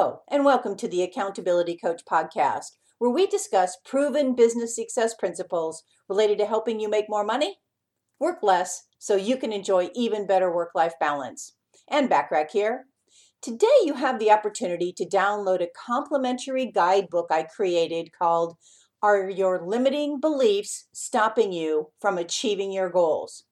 Hello, and welcome to the Accountability Coach podcast, where we discuss proven business success principles related to helping you make more money, work less, so you can enjoy even better work life balance. Ann Bachrach here. Today, you have the opportunity to download a complimentary guidebook I created called Are Your Limiting Beliefs Stopping You from Achieving Your Goals?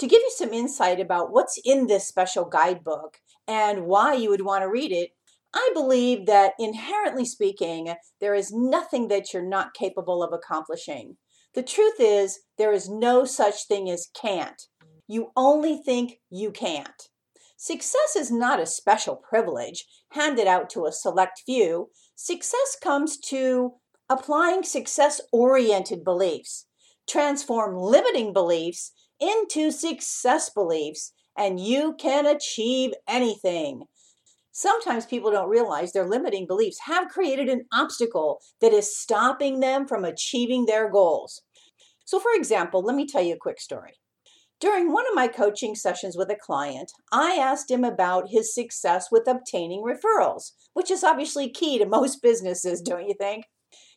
To give you some insight about what's in this special guidebook and why you would want to read it, I believe that inherently speaking, there is nothing that you're not capable of accomplishing. The truth is, there is no such thing as can't. You only think you can't. Success is not a special privilege handed out to a select few. Success comes to applying success oriented beliefs, transform limiting beliefs into success beliefs, and you can achieve anything. Sometimes people don't realize their limiting beliefs have created an obstacle that is stopping them from achieving their goals. So, for example, let me tell you a quick story. During one of my coaching sessions with a client, I asked him about his success with obtaining referrals, which is obviously key to most businesses, don't you think?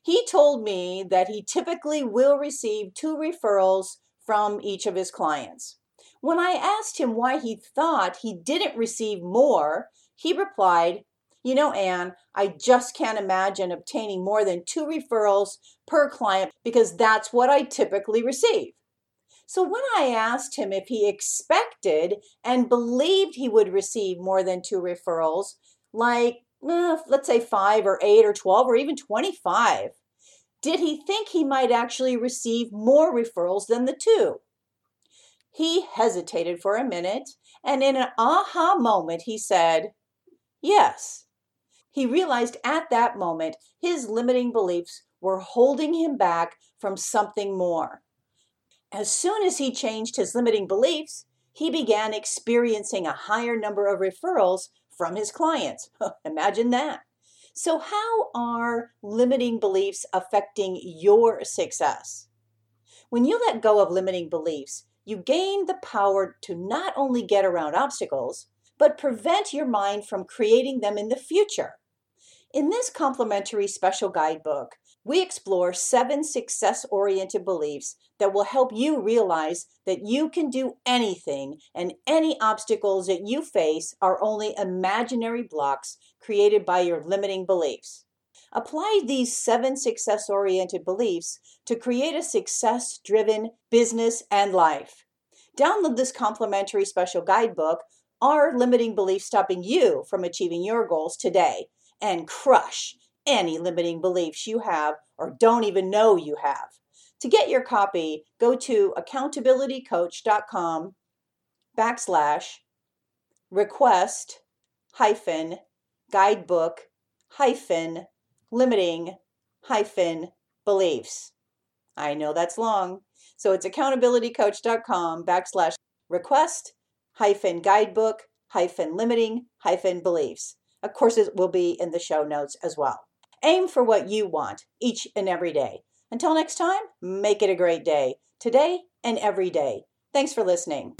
He told me that he typically will receive two referrals from each of his clients. When I asked him why he thought he didn't receive more, he replied, You know, Ann, I just can't imagine obtaining more than two referrals per client because that's what I typically receive. So when I asked him if he expected and believed he would receive more than two referrals, like eh, let's say five or eight or 12 or even 25, did he think he might actually receive more referrals than the two? He hesitated for a minute and in an aha moment he said, Yes. He realized at that moment his limiting beliefs were holding him back from something more. As soon as he changed his limiting beliefs, he began experiencing a higher number of referrals from his clients. Imagine that. So, how are limiting beliefs affecting your success? When you let go of limiting beliefs, you gain the power to not only get around obstacles, but prevent your mind from creating them in the future. In this complimentary special guidebook, we explore seven success oriented beliefs that will help you realize that you can do anything and any obstacles that you face are only imaginary blocks created by your limiting beliefs. Apply these seven success oriented beliefs to create a success driven business and life. Download this complimentary special guidebook are limiting beliefs stopping you from achieving your goals today and crush any limiting beliefs you have or don't even know you have. To get your copy, go to accountabilitycoach.com backslash request hyphen guidebook hyphen limiting hyphen beliefs. I know that's long. So it's accountabilitycoach.com backslash request hyphen guidebook hyphen limiting hyphen beliefs. Of course, it will be in the show notes as well. Aim for what you want each and every day. Until next time, make it a great day, today and every day. Thanks for listening.